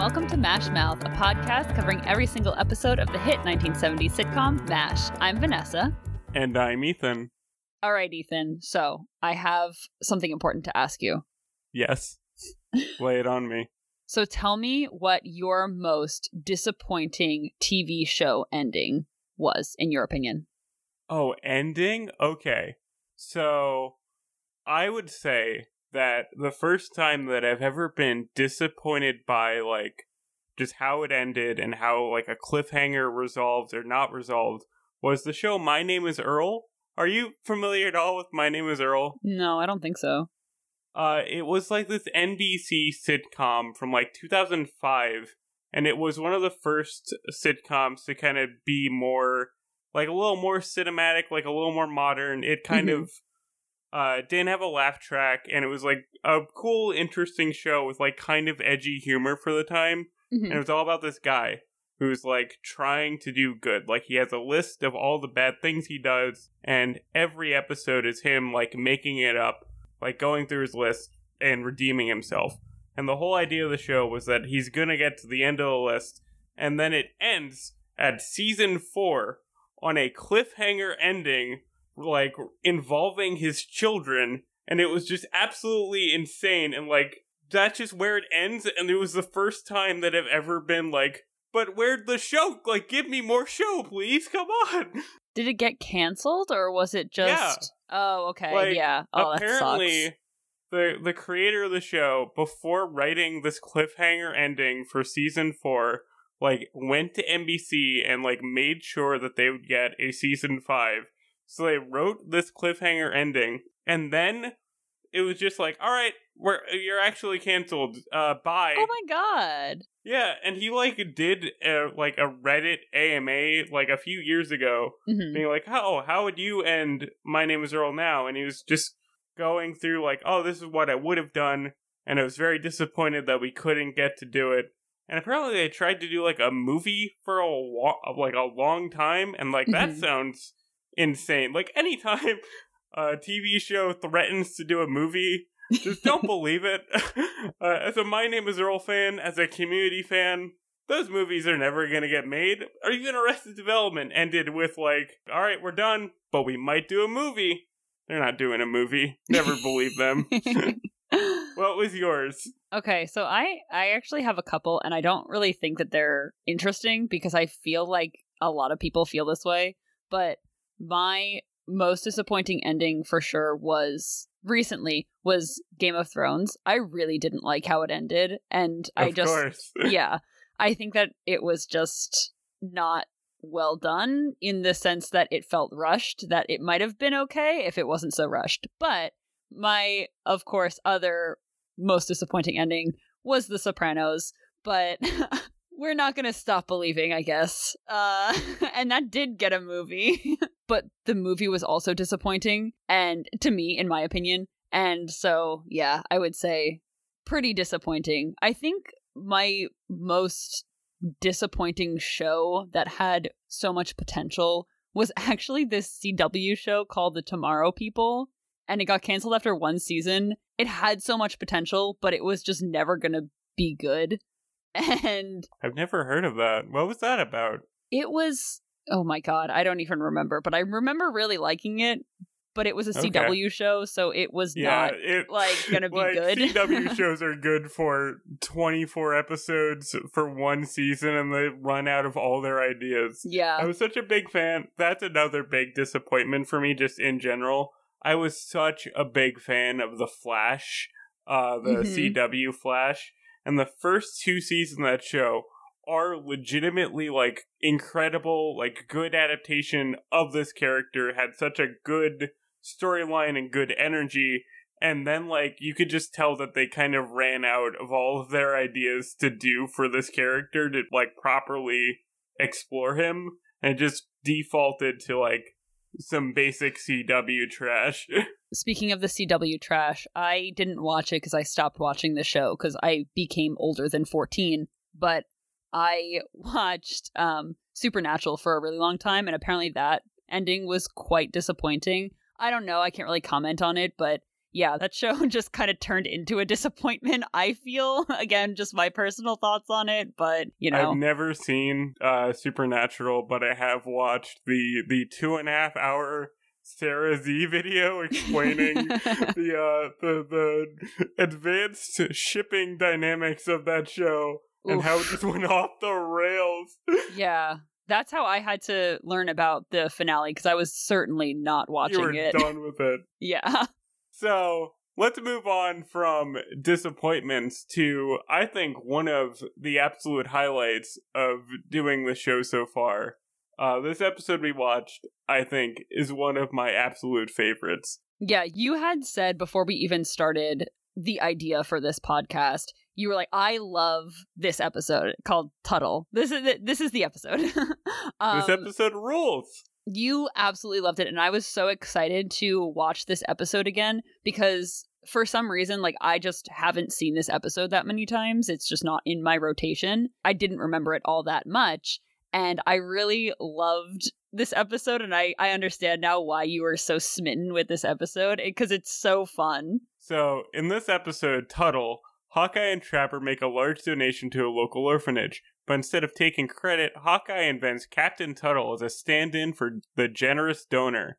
welcome to Mash Mouth, a podcast covering every single episode of the hit 1970s sitcom MASH. I'm Vanessa. And I'm Ethan. All right, Ethan. So I have something important to ask you. Yes. Lay it on me. So tell me what your most disappointing TV show ending was, in your opinion. Oh, ending? Okay. So I would say that the first time that I've ever been disappointed by like just how it ended and how like a cliffhanger resolved or not resolved was the show My Name is Earl. Are you familiar at all with My Name is Earl? No, I don't think so. Uh it was like this NBC sitcom from like 2005 and it was one of the first sitcoms to kind of be more like a little more cinematic, like a little more modern. It kind Mhm. of uh didn't have a laugh track and it was like a cool interesting show with like kind of edgy humor for the time. Mhm. and it was all about this guy who's like trying to do good. Like he has a list of all the bad things he does and every episode is him like making it up like going through his list and redeeming himself. And the whole idea of the show was that he's gonna get to the end of the list and then it ends at season four on a cliffhanger ending like involving his children and it was just absolutely insane and like that's just where it ends and it was the first time that i've ever been like but where'd the show like give me more show please come on Did it get canceled or was it just. Oh, okay. Like, yeah. Oh, that apparently the the creator of the show before writing this cliffhanger ending for season 4 like went to NBC and like made sure that they would get a season 5 so they wrote this cliffhanger ending and then it was just like all right we're you're actually canceled uh bye Oh my god. yeah and he like did a, like a reddit ama like a few years ago Mhm. being like, "Oh, how would you end My Name Is Earl now?" And he was just going through like, "Oh, this is what I would have done," and I was very disappointed that we couldn't get to do it. And apparently, they tried to do like a movie for a wa- like a long time, and like that Mhm. sounds insane. Like anytime a TV show threatens to do a movie, just don't believe it. uh, as a My Name Is Earl fan, as a Community fan, those movies are never going to get made. Or even Arrested Development ended with like, all right, we're done, but we might do a movie. They're not doing a movie. Never believe them. what was yours? okay, so I I actually have a couple and I don't really think that they're interesting because I feel like a lot of people feel this way, but my most disappointing ending for sure was recently was Game of Thrones. I really didn't like how it ended and I just yeah, I think that it was just not well done in the sense that it felt rushed, that it might have been okay if it wasn't so rushed. But my, of course, other most disappointing ending was The Sopranos, but we're not going to stop believing, I guess. Uh, and that did get a movie, but the movie was also disappointing, and to me, in my opinion. And so, yeah, I would say pretty disappointing. I think my most disappointing show that had so much potential was actually this CW show called The Tomorrow People, and it got canceled after one season. It had so much potential, but it was just never going to be good. And I've never heard of that. What was that about? it was oh my god, I don't even remember, but I remember really liking it, but it was a Okay. CW show, so it was Yeah, not it like, gonna be like, good. CW shows are good for 24 episodes for one season and they run out of all their ideas. Yeah, I was such a big fan. That's another big disappointment for me, just in general. I was such a big fan of The Flash, uh, the Mhm. CW Flash, and the first two seasons of that show are legitimately like incredible, like good adaptation of this character. Had such a good storyline and good energy. And then, like, you could just tell that they kind of ran out of all of their ideas to do for this character to, like, properly explore him and just defaulted to, like, some basic CW trash. Speaking of the CW trash, I didn't watch it because I stopped watching the show because I became older than 14. But I watched um, Supernatural for a really long time, and apparently that ending was quite disappointing. I don't know, I can't really comment on it, but yeah, that show just kind of turned into a disappointment. I feel again, just my personal thoughts on it, but you know, I've never seen uh, Supernatural, but I have watched the the two and a half hour Sarah Z video explaining the uh the the advanced shipping dynamics of that show and how it just went off the rails. yeah. That's how I had to learn about the finale because I was certainly not watching you were it. done with it. yeah. So let's move on from disappointments to, I think, one of the absolute highlights of doing the show so far. Uh, this episode we watched, I think, is one of my absolute favorites. Yeah, you had said before we even started the idea for this podcast, you were like, "I love this episode called Tuttle. This is the, this is the episode." um, this episode rules. you absolutely loved it, and I was so excited to watch this episode again because for some reason, like I just haven't seen this episode that many times. It's just not in my rotation. I didn't remember it all that much, and I really loved this episode and I I understand now why you were so smitten with this episode because it's so fun. So, in this episode, Tuttle, Hawkeye and Trapper make a large donation to a local orphanage, but instead of taking credit, Hawkeye invents Captain Tuttle as a stand in for the generous donor.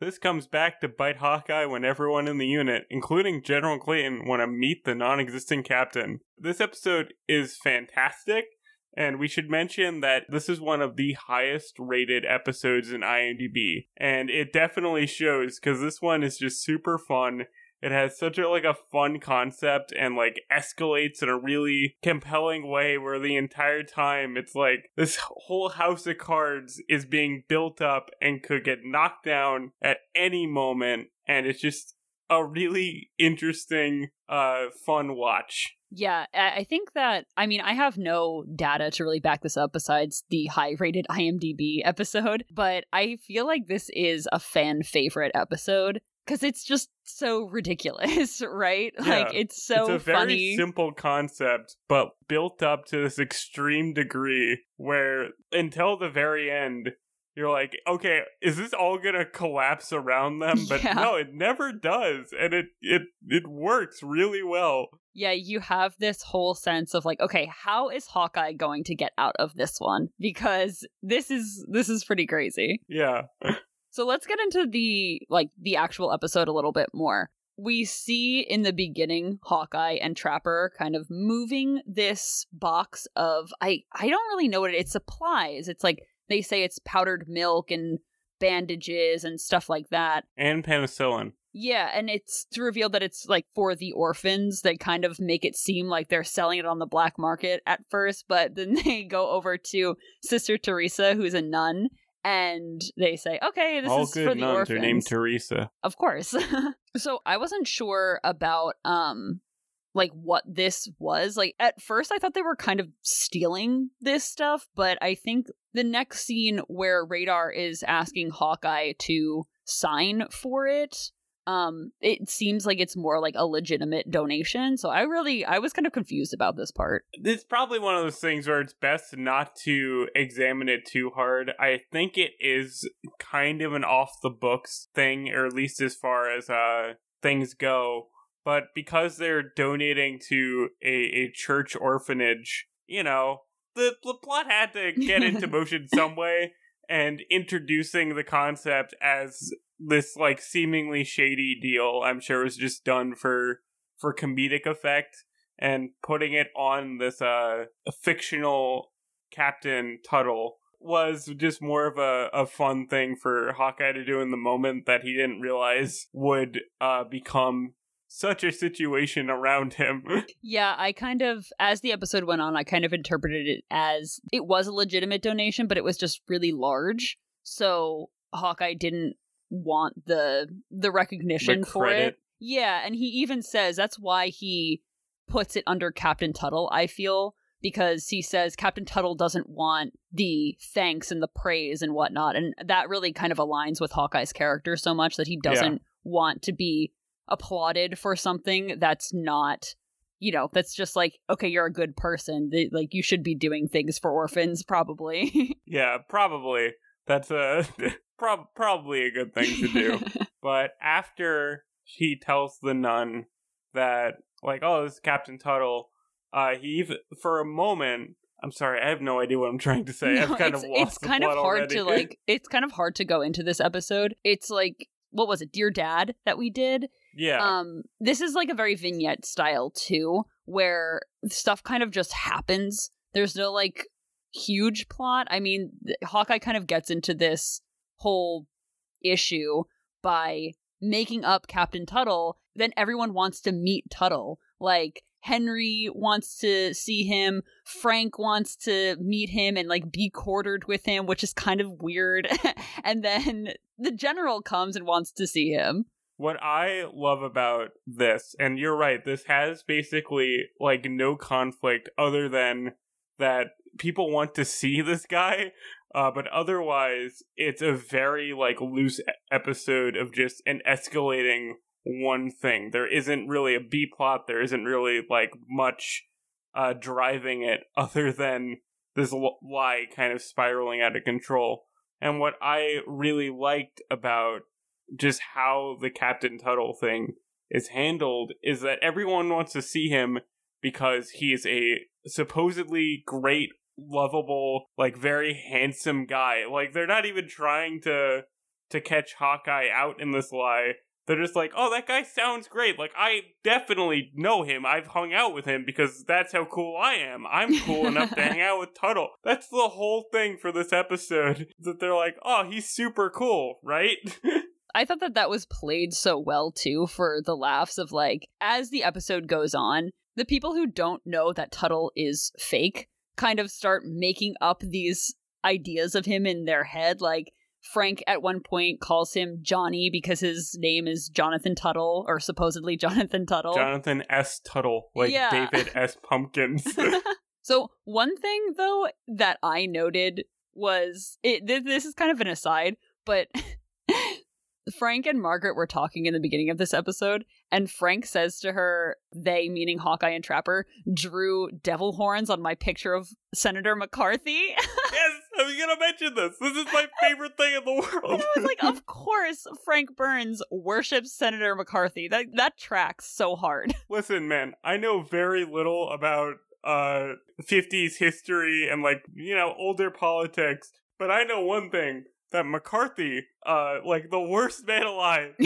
This comes back to bite Hawkeye when everyone in the unit, including General Clayton, want to meet the non existent captain. This episode is fantastic, and we should mention that this is one of the highest rated episodes in IMDb, and it definitely shows because this one is just super fun. It has such a like a fun concept and like escalates in a really compelling way where the entire time it's like this whole house of cards is being built up and could get knocked down at any moment and it's just a really interesting uh fun watch. Yeah, I think that I mean I have no data to really back this up besides the high rated IMDb episode, but I feel like this is a fan favorite episode because it's just so ridiculous, right? Like it's so it's a very funny. simple concept, but built up to this extreme degree where until the very end, you're like, okay, is this all gonna collapse around them? But Yeah. no, it never does, and it it it works really well. yeah, you have this whole sense of like, okay, how is Hawkeye going to get out of this one? Because this is this is pretty crazy. Yeah, So let's get into the like the actual episode a little bit more. We see in the beginning Hawkeye and Trapper kind of moving this box of I I don't really know what it, it's supplies. It's like they say it's powdered milk and bandages and stuff like that. and penicillin. Yeah, and it's revealed that it's like for the orphans. They kind of make it seem like they're selling it on the black market at first, but then they go over to Sister Teresa, who's a nun, and they say, "Okay, this all is good for the nuns orphans." are named Teresa. of course. so I wasn't sure about um like what this was. Like at first I thought they were kind of stealing this stuff, but I think the next scene where Radar is asking Hawkeye to sign for it um it seems like it's more like a legitimate donation so i really i was kind of confused about this part It's probably one of those things where it's best not to examine it too hard. I think it is kind of an off the books thing, or at least as far as uh things go. But because they're donating to a, a church orphanage, you know, the, the plot had to get into motion some way, and introducing the concept as this like seemingly shady deal, I'm sure was just done for for comedic effect and putting it on this uh fictional Captain Tuttle was just more of a, a fun thing for Hawkeye to do in the moment that he didn't realize would uh become such a situation around him. Yeah, I kind of, as the episode went on, I kind of interpreted it as it was a legitimate donation, but it was just really large. So Hawkeye didn't want the the recognition The for it. Yeah, and he even says that's why he puts it under Captain Tuttle. I feel because he says Captain Tuttle doesn't want the thanks and the praise and whatnot, and that really kind of aligns with Hawkeye's character so much that he doesn't want to be applauded for something that's not you know that's just like okay you're a good person like you should be doing things for orphans probably yeah, probably. That's a prob- probably a good thing to do. But after he tells the nun that like, oh, this is Captain Tuttle. Uh, he even for a moment. I'm sorry, I have no idea what I'm trying to say. No, I've kind it's, of lost it's the kind of hard already. to like it's kind of hard to go into this episode. It's like what was it, Dear Dad that we did? yeah, Um this is like a very vignette style too, where stuff kind of just happens. There's no like huge plot. I mean, Hawkeye kind of gets into this whole issue by making up Captain Tuttle. Then everyone wants to meet Tuttle. Like Henry wants to see him. Frank wants to meet him and like be quartered with him, which is kind of weird. and then the general comes and wants to see him. what I love about this, and you're right, this has basically like no conflict other than that people want to see this guy, uh, but otherwise it's a very like loose episode of just an escalating one thing. There isn't really a B plot. There isn't really like much uh, driving it other than this lie kind of spiraling out of control. And what I really liked about just how the Captain Tuttle thing is handled is that everyone wants to see him because he is a supposedly great, lovable, like very handsome guy. Like they're not even trying to to catch Hawkeye out in this lie. They're just like, oh, that guy sounds great. Like, I definitely know him. I've hung out with him because that's how cool I am. I'm cool enough to hang out with Tuttle. That's the whole thing for this episode. That they're like, oh, he's super cool, right? I thought that that was played so well too for the laughs of like as the episode goes on, the people who don't know that Tuttle is fake kind of start making up these ideas of him in their head like Frank at one point calls him Johnny because his name is Jonathan Tuttle or supposedly Jonathan Tuttle. Jonathan S. Tuttle, like Yeah. David S. Pumpkins. so one thing though that I noted was it th- this is kind of an aside, but Frank and Margaret were talking in the beginning of this episode, and Frank says to her, they, meaning Hawkeye and Trapper, drew devil horns on my picture of Senator McCarthy. yes, I was gonna mention this. This is my favorite thing in the and world. I was like, of course, Frank Burns worships Senator McCarthy. That that tracks so hard. Listen, man, I know very little about uh 50s history and like, you know, older politics, but I know one thing that McCarthy, uh, like the worst man alive.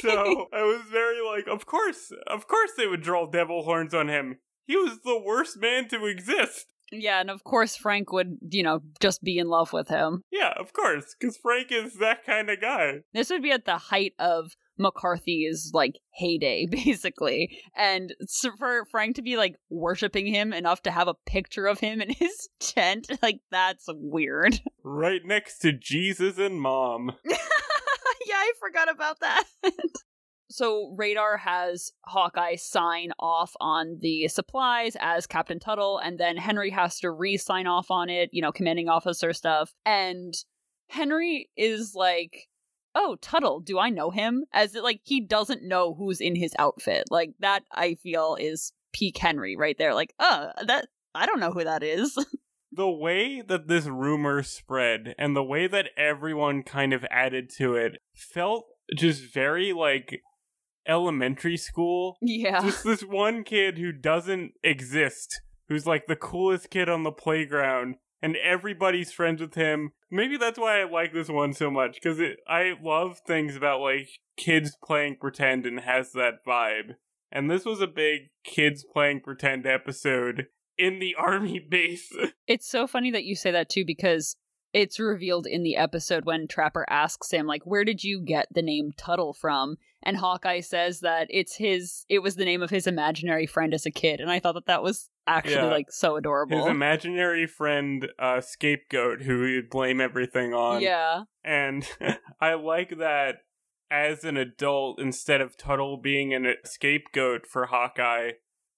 so I was very like, of course, of course they would draw devil horns on him. He was the worst man to exist. yeah, and of course Frank would, you know, just be in love with him. Yeah, of course, because Frank is that kind of guy. This would be at the height of McCarthy's like heyday, basically. And for Frank to be like worshiping him enough to have a picture of him in his tent, like that's weird. Right next to Jesus and Mom. yeah, I forgot about that. so Radar has Hawkeye sign off on the supplies as Captain Tuttle, and then Henry has to re-sign off on it, you know, commanding officer stuff. And Henry is like, "Oh, Tuttle, do I know him?" As it, like he doesn't know who's in his outfit. Like that, I feel is peak Henry right there. Like, uh, that I don't know who that is. the way that this rumor spread and the way that everyone kind of added to it felt just very like elementary school. yeah, Just this one kid who doesn't exist, who's like the coolest kid on the playground, and everybody's friends with him. Maybe that's why I like this one so much because I love things about like kids playing pretend and has that vibe. And this was a big kids playing pretend episode in the army base. It's so funny that you say that too because it's revealed in the episode when Trapper asks him like where did you get the name Tuttle from and Hawkeye says that it's his it was the name of his imaginary friend as a kid and I thought that that was actually Yeah. like so adorable. His imaginary friend, uh, scapegoat, who he'd blame everything on. yeah. And I like that as an adult, instead of Tuttle being an, scapegoat for Hawkeye,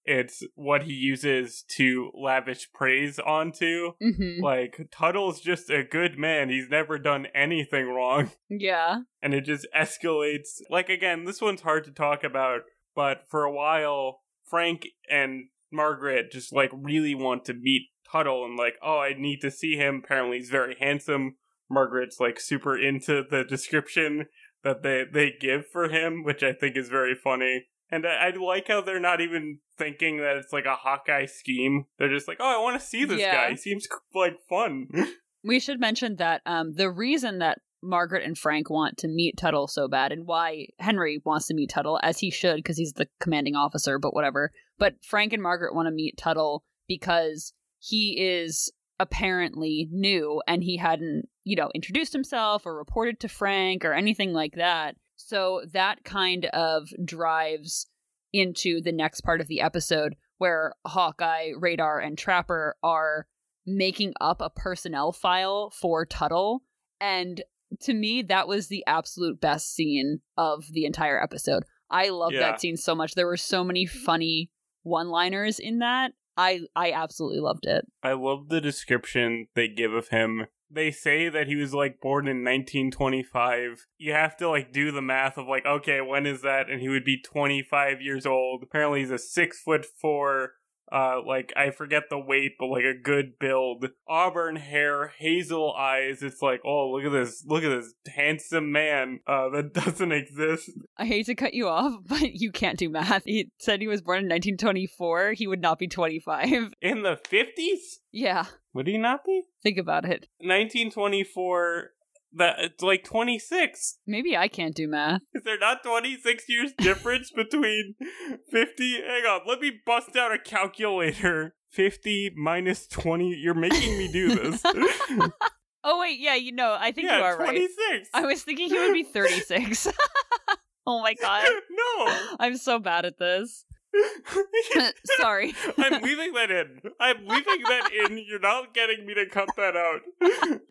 it's what he uses to lavish praise onto. Mhm. Like, Tuttle's just a good man. He's never done anything wrong. Yeah. And it just escalates. Like, again, this one's hard to talk about, but for a while, Frank and Margaret just, like, really want to meet Tuttle and, like, oh, I need to see him. Apparently, he's very handsome. Margaret's, like, super into the description that they they give for him, which I think is very funny. And I, I like how they're not even thinking that it's like a Hawkeye scheme. They're just like, oh, I want to see this Yeah. guy. He seems like fun. We should mention that um, the reason that Margaret and Frank want to meet Tuttle so bad, and why Henry wants to meet Tuttle, as he should, because he's the commanding officer, but whatever. But Frank and Margaret want to meet Tuttle because he is apparently new and he hadn't, you know, introduced himself or reported to Frank or anything like that. So that kind of drives into the next part of the episode where Hawkeye, Radar, and Trapper are making up a personnel file for Tuttle. And to me, that was the absolute best scene of the entire episode. I love Yeah. that scene so much. There were so many mm-hmm. funny one liners in that. I I absolutely loved it. I love the description they give of him. They say that he was like born in 1925. You have to like do the math of like, okay, when is that? And he would be 25 years old. Apparently, he's a six foot four. Uh, like I forget the weight, but like a good build, auburn hair, hazel eyes. It's like, oh, look at this, look at this handsome man. Uh, that doesn't exist. I hate to cut you off, but you can't do math. He said he was born in 1924. He would not be 25. In the 50s, Yeah, would he not be? think about it. 1924. That it's like 26. Maybe I can't do math. Is there not 26 years difference between 50? Hang on, let me bust out a calculator. 50 minus 20. You're making me do this. Oh wait, yeah, you know, I think you yeah, are right. 26. I was thinking he would be 36. oh my god. no. I'm so bad at this. Sorry. I'm leaving that in. I'm leaving that in. You're not getting me to cut that out.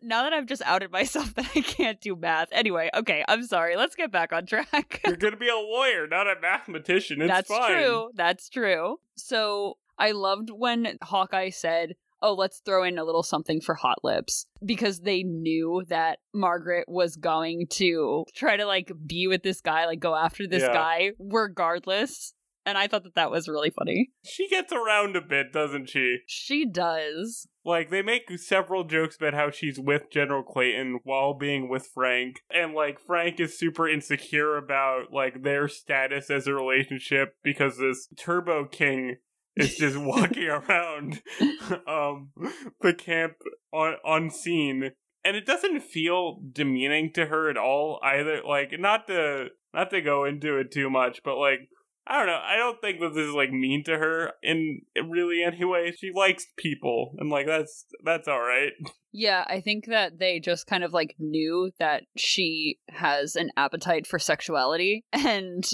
Now that I've just outed myself that I can't do math. Anyway, okay, I'm sorry. Let's get back on track. You're gonna be a lawyer, not a mathematician. It's fine. That's fine. true. That's true. So I loved when Hawkeye said, Oh, let's throw in a little something for Hot Lips because they knew that Margaret was going to try to like be with this guy, like go after this Yeah. guy regardless. And I thought that that was really funny. She gets around a bit, doesn't she? She does. Like they make several jokes about how she's with General Clayton while being with Frank, and like Frank is super insecure about like their status as a relationship because this Turbo King is just walking around um the camp on unseen. And it doesn't feel demeaning to her at all either. Like not to not to go into it too much, but like I don't know. I don't think that this is like mean to her in really any way. She likes people, and like that's that's all right. Yeah, I think that they just kind of like knew that she has an appetite for sexuality and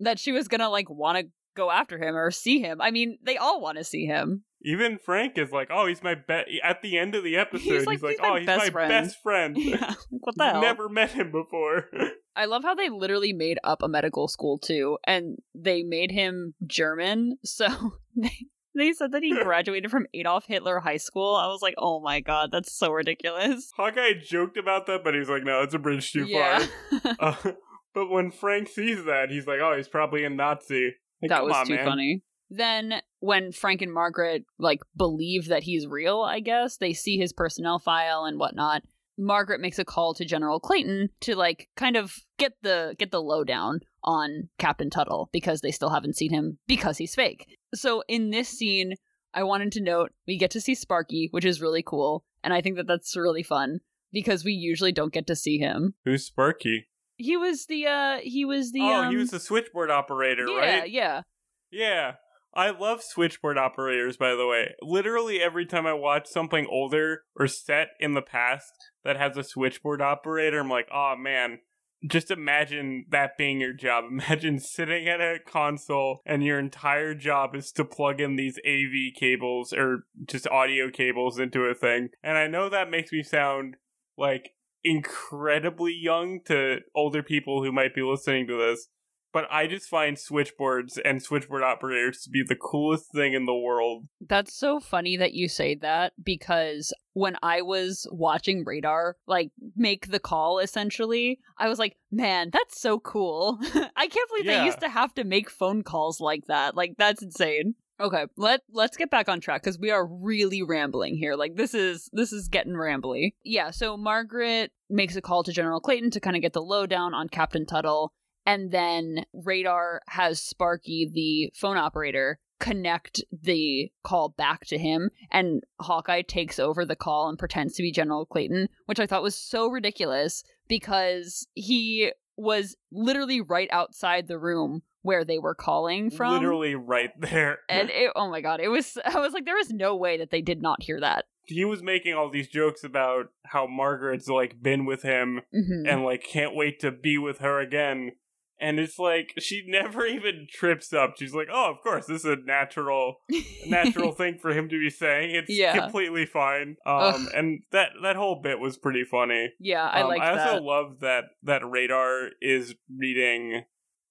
that she was gonna like want to go after him or see him. I mean, they all want to see him. Even Frank is like, "Oh, he's my best." At the end of the episode, He's he's like, like, "He's my "Oh, he's best my friend." best friend." Yeah, what the hell? Never met him before. I love how they literally made up a medical school too, and they made him German. So they they said that he graduated from Adolf Hitler High School. I was like, oh my god, that's so ridiculous. Hawkeye joked about that, but he's like, "No, it's a bridge too yeah, far." Uh, but when Frank sees that, he's like, "Oh, he's probably a Nazi." Like, that was on, too man. funny. Then when Frank and Margaret like believe that he's real, I guess they see his personnel file and whatnot. Margaret makes a call to General Clayton to like kind of get the get the lowdown on Captain Tuttle because they still haven't seen him because he's fake. So in this scene, I wanted to note we get to see Sparky, which is really cool, and I think that that's really fun because we usually don't get to see him. Who's Sparky? He was the uh he was the oh, um, he was the switchboard operator, right? yeah, right? yeah. Yeah. I love switchboard operators, by the way. Literally every time I watch something older or set in the past that has a switchboard operator, I'm like, oh man, just imagine that being your job. Imagine sitting at a console and your entire job is to plug in these AV cables or just audio cables into a thing. And I know that makes me sound like incredibly young to older people who might be listening to this but I just find switchboards and switchboard operators to be the coolest thing in the world. That's so funny that you say that because when I was watching Radar, like make the call essentially, I was like, man, that's so cool. I can't believe Yeah. they used to have to make phone calls like that. Like, that's insane. Okay, let let's get back on track because we are really rambling here. Like this is this is getting rambly. Yeah, so Margaret makes a call to General Clayton to kind of get the lowdown on Captain Tuttle, and then Radar has Sparky, the phone operator, connect the call back to him, and Hawkeye takes over the call and pretends to be General Clayton, which I thought was so ridiculous because he was literally right outside the room where they were calling from. Literally right there. And it, oh my god, it was I was like there was no way that they did not hear that. he was making all these jokes about how Margaret's like been with him Mhm. and like can't wait to be with her again. And it's like she never even trips up. She's like, "Oh, of course, this is a natural natural thing for him to be saying. It's Yeah. completely fine." Um and that that whole bit was pretty funny. yeah, I Um, like I also that. love that that Radar is reading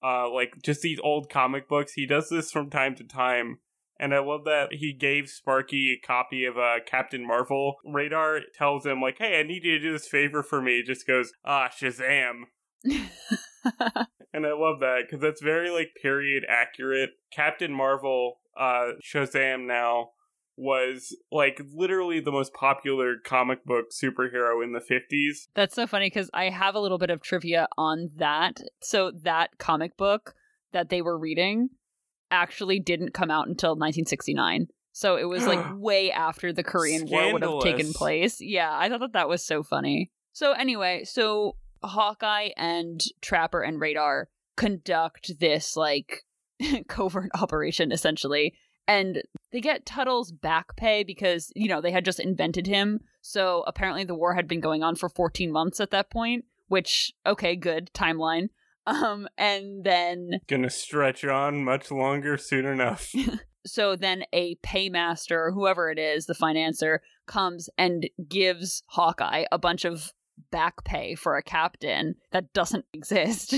uh like just these old comic books. He does this from time to time. And I love that he gave Sparky a copy of uh, Captain Marvel. Radar tells him like, "Hey, I need you to do this favor for me." Just goes, "Ah, Shazam!" And I love that because that's very like period accurate. Captain Marvel, uh, Shazam now was like literally the most popular comic book superhero in the fifties. That's so funny because I have a little bit of trivia on that. So that comic book that they were reading actually didn't come out until 1969. So it was like way after the Korean War would have taken place. Yeah, I thought that that was so funny. So anyway, so Hawkeye and Trapper and Radar conduct this like covert operation essentially and they get Tuttle's back pay because, you know, they had just invented him. So apparently the war had been going on for 14 months at that point, which, okay, good timeline. Um, and then, Gonna stretch on much longer soon enough. so then a paymaster, whoever it is, the financer, comes and gives Hawkeye a bunch of back pay for a captain that doesn't exist.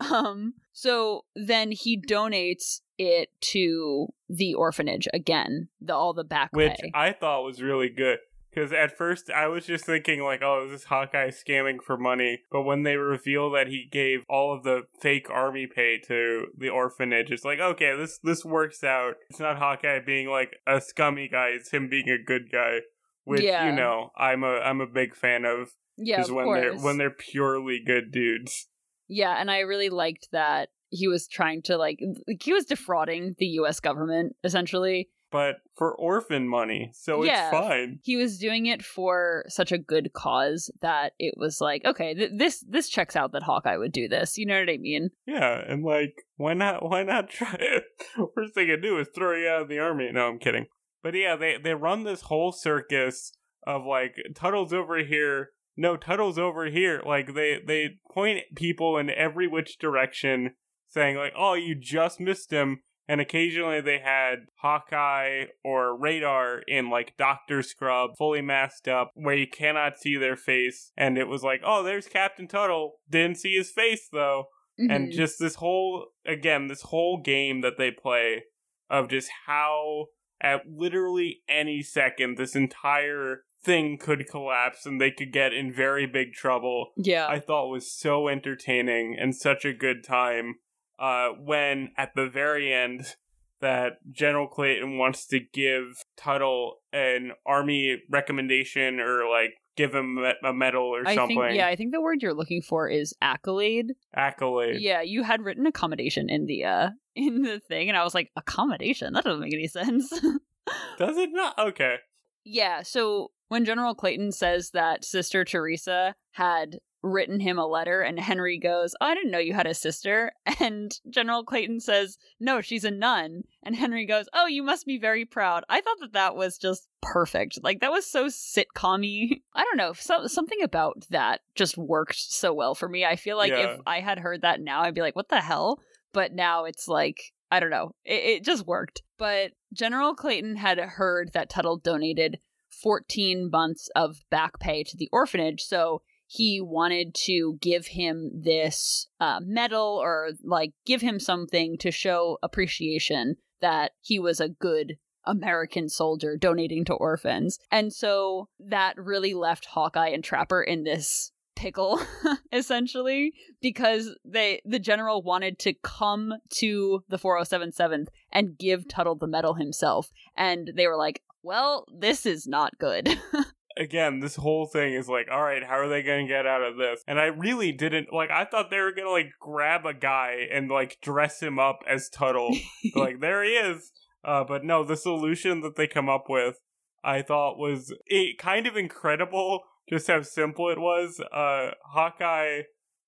um, so then he donates it to the orphanage again, the all the back which pay. I thought was really good. Because at first I was just thinking like, oh, is this Hawkeye scamming for money? But when they reveal that he gave all of the fake army pay to the orphanage, it's like, okay, this this works out. It's not Hawkeye being like a scummy guy; it's him being a good guy. Which Yeah. you know, I'm a I'm a big fan of. yeah, Is of when course. they're when they're purely good dudes. Yeah, and I really liked that he was trying to like like, he was defrauding the US government essentially. But for orphan money, so Yeah. it's fine. He was doing it for such a good cause that it was like, okay, th- this this checks out that Hawkeye would do this. You know what I mean? Yeah, and like, why not? Why not try it? First thing I do is throw you out of the army. No, I'm kidding. But yeah, they they run this whole circus of like Tuttle's over here. No, Tuttle's over here. Like they they point people in every which direction, saying like, "Oh, you just missed him." And occasionally they had Hawkeye or Radar in like Doctor Scrub, fully masked up, where you cannot see their face. And it was like, oh, there's Captain Tuttle. Didn't see his face though and Mhm. just this whole again this whole game that they play of just how at literally any second this entire thing could collapse and they could get in very big trouble yeah. i thought was so entertaining and such a good time uh when at the very end that general clayton wants to give tuttle an army recommendation or like give him a medal or I something think yeah, I think the word you're looking for is accolade. accolade Yeah, you had written accommodation in the uh in the thing and I was like, accommodation? That doesn't make any sense. does it not okay Yeah, so when General Clayton says that Sister Teresa had written him a letter and Henry goes, oh, I didn't know you had a sister. And General Clayton says, No, she's a nun. And Henry goes, Oh, you must be very proud. I thought that that was just perfect. Like, that was so sitcom I don't know. So, something about that just worked so well for me. I feel like Yeah. if I had heard that now, I'd be like, What the hell? But now it's like, I don't know. It, it just worked. But General Clayton had heard that Tuttle donated 14 months of back pay to the orphanage. So he wanted to give him this uh, medal or like give him something to show appreciation that he was a good American soldier donating to orphans. And so that really left Hawkeye and Trapper in this pickle essentially because they the general wanted to come to the 4077th and give Tuttle the medal himself and they were like, "Well, this is not good." again, this whole thing is like, all right, how are they going to get out of this? And I really didn't like. I thought they were going to like grab a guy and like dress him up as Tuttle. like there he is. Uh, but no, the solution that they come up with, I thought was it kind of incredible. Just how simple it was. Uh, Hawkeye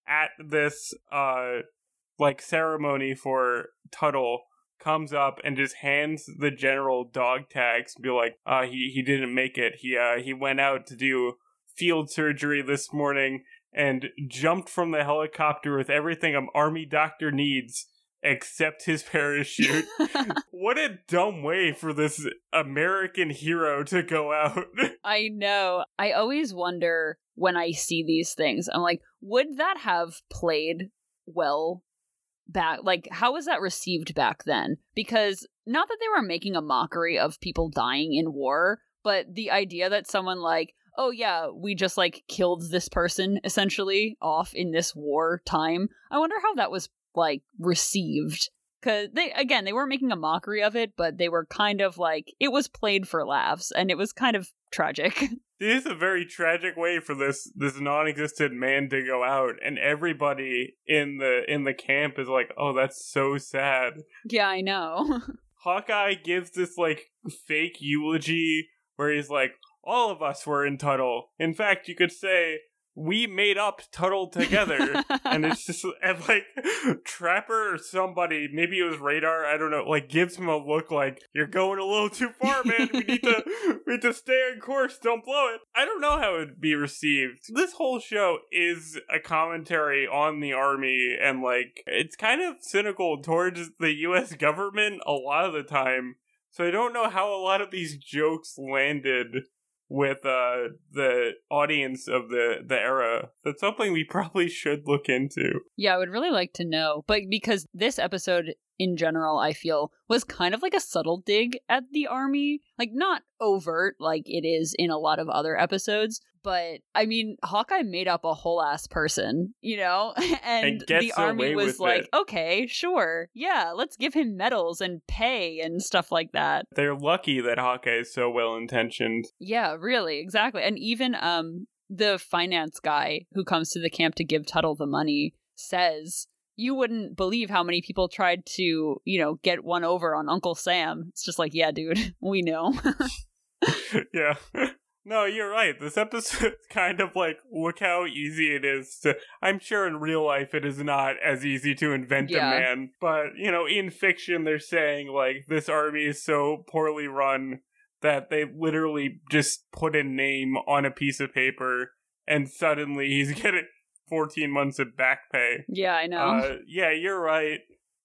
at this uh like ceremony for Tuttle comes up and just hands the general dog tags be like uh he he didn't make it. He uh he went out to do field surgery this morning and jumped from the helicopter with everything an army doctor needs except his parachute. What a dumb way for this american hero to go out. I know. I always wonder when i see these things. I'm like would that have played well back like how was that received back then? Because not that they were making a mockery of people dying in war but the idea that someone like oh yeah we just like killed this person essentially off in this war time i wonder how that was like received. Because they again they weren't making a mockery of it but they were kind of like it was played for laughs and it was kind of tragic. This is a very tragic way for this this non-existent man to go out and everybody in the in the camp is like oh that's so sad. Yeah i know. Hawkeye gives this like fake eulogy where he's like all of us were in tuttle. In fact you could say we made up Tuttle together. and it's just and like Trapper or somebody, maybe it was Radar, I don't know, like gives him a look like you're going a little too far, man. We need to we need to stay on course, don't blow it. I don't know how it would be received. This whole show is a commentary on the army and like it's kind of cynical towards the US government a lot of the time. So I don't know how a lot of these jokes landed with uh the audience of the the era. That's something we probably should look into. Yeah i would really like to know but because this episode in general i feel was kind of like a subtle dig at the army. Like not overt like it is in a lot of other episodes but I mean, Hawkeye made up a whole ass person, you know, and, and the army was like, it. okay, sure, yeah, let's give him medals and pay and stuff like that. They're lucky that Hawkeye is so well intentioned. Yeah, really, exactly, and even um the finance guy who comes to the camp to give Tuttle the money says you wouldn't believe how many people tried to, you know, get one over on Uncle Sam. It's just like, yeah, dude, we know. yeah. No, you're right. This episode kind of like look how easy it is to. I'm sure in real life it is not as easy to invent yeah. a man, but you know, in fiction they're saying like this army is so poorly run that they literally just put a name on a piece of paper and suddenly he's getting 14 months of back pay. Yeah, I know. Uh, yeah, you're right,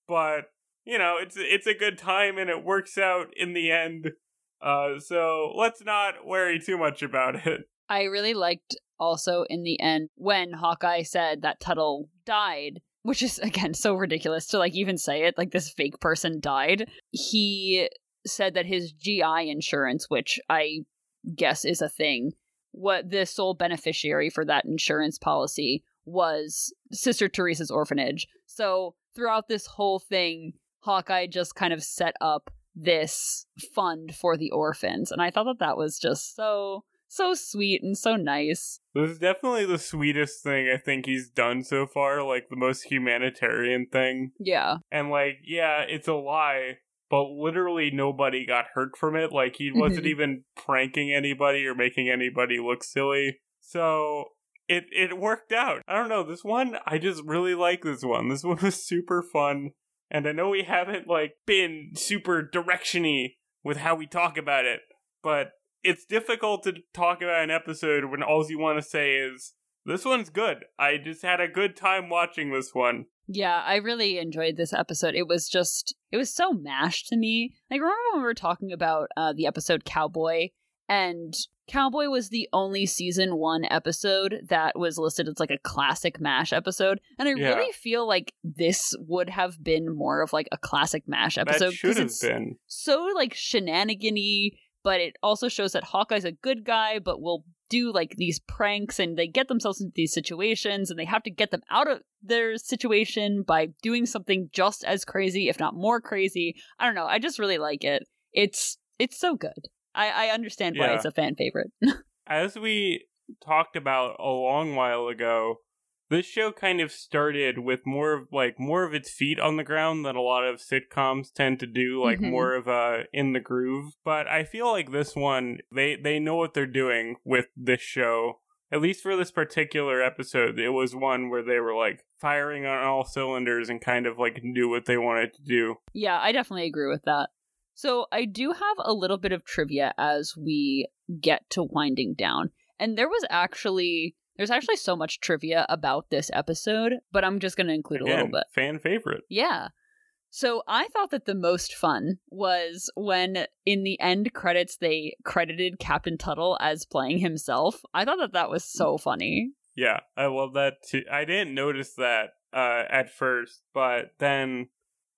but you know, it's it's a good time and it works out in the end uh, so let's not worry too much about it. I really liked also in the end when Hawkeye said that Tuttle died, which is again so ridiculous to like even say it, like this fake person died. He said that his GI insurance, which I guess is a thing, what the sole beneficiary for that insurance policy was Sister Teresa's orphanage. So throughout this whole thing, Hawkeye just kind of set up this fund for the orphans. And I thought that that was just so so sweet and so nice. This is definitely the sweetest thing I think he's done so far, like the most humanitarian thing. Yeah. And like, yeah, it's a lie, but literally nobody got hurt from it. Like he mm-hmm. wasn't even pranking anybody or making anybody look silly. So it it worked out. I don't know, this one I just really like this one. This one was super fun. And I know we haven't like been super directiony with how we talk about it, but it's difficult to talk about an episode when all you want to say is this one's good. I just had a good time watching this one. Yeah, I really enjoyed this episode. It was just it was so mashed to me. Like remember when we were talking about uh, the episode Cowboy and Cowboy was the only season one episode that was listed as like a classic MASH episode. And I yeah. really feel like this would have been more of like a classic MASH episode. That should have been. So like shenanigany, but it also shows that Hawkeye's a good guy, but will do like these pranks and they get themselves into these situations and they have to get them out of their situation by doing something just as crazy, if not more crazy. I don't know. I just really like it. It's it's so good. I, I understand why Yeah. it's a fan favorite. As we talked about a long while ago, this show kind of started with more of like more of its feet on the ground than a lot of sitcoms tend to do, like Mhm. more of a in the groove. But I feel like this one they they know what they're doing with this show. At least for this particular episode, it was one where they were like firing on all cylinders and kind of like knew what they wanted to do. Yeah, I definitely agree with that. So I do have a little bit of trivia as we get to winding down. And there was actually there's actually so much trivia about this episode, but I'm just going to include a little bit. fan favorite. Yeah. So I thought that the most fun was when in the end credits they credited Captain Tuttle as playing himself. I thought that that was so funny. Yeah, I love that too. I didn't notice that uh, at first, but then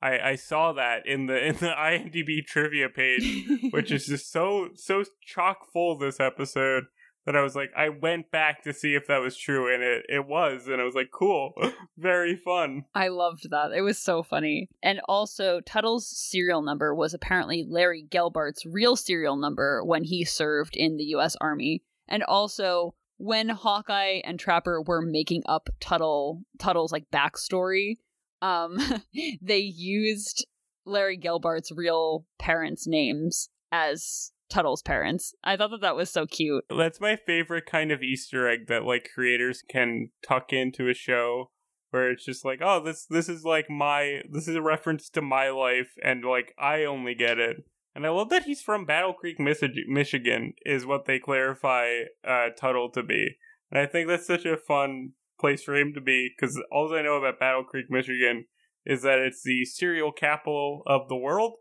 I, I saw that in the in the IMDb trivia page, which is just so so chock full this episode that I was like, I went back to see if that was true, and it it was, and I was like, cool, very fun. I loved that. It was so funny. And also, Tuttle's serial number was apparently Larry Gelbart's real serial number when he served in the US Army. And also, when Hawkeye and Trapper were making up Tuttle Tuttle's like backstory, um, they used Larry Gelbart's real parents' names as Tuttle's parents. I thought that that was so cute. That's my favorite kind of Easter egg that like creators can tuck into a show where it's just like, oh, this this is like my this is a reference to my life and like I only get it. And I love that he's from Battle Creek, Michigan, is what they clarify uh, Tuttle to be. And I think that's such a fun place for him to be because all I know about Battle Creek, Michigan is that it's the cereal capital of the world.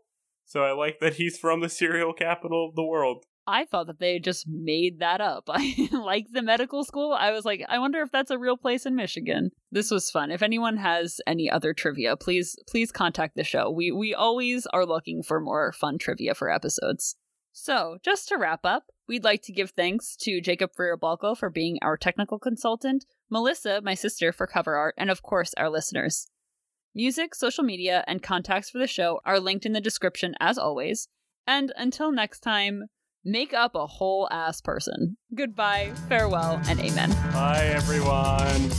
So I like that he's from the cereal capital of the world. I thought that they just made that up. I like the medical school. I was like, I wonder if that's a real place in Michigan. This was fun. If anyone has any other trivia, please please contact the show. We we always are looking for more fun trivia for episodes. So, just to wrap up, we'd like to give thanks to Jacob Freer-Balco for being our technical consultant, Melissa, my sister, for cover art, and of course, our listeners. Music, social media, and contacts for the show are linked in the description as always. And until next time, make up a whole ass person. Goodbye, farewell, and amen. Bye, everyone.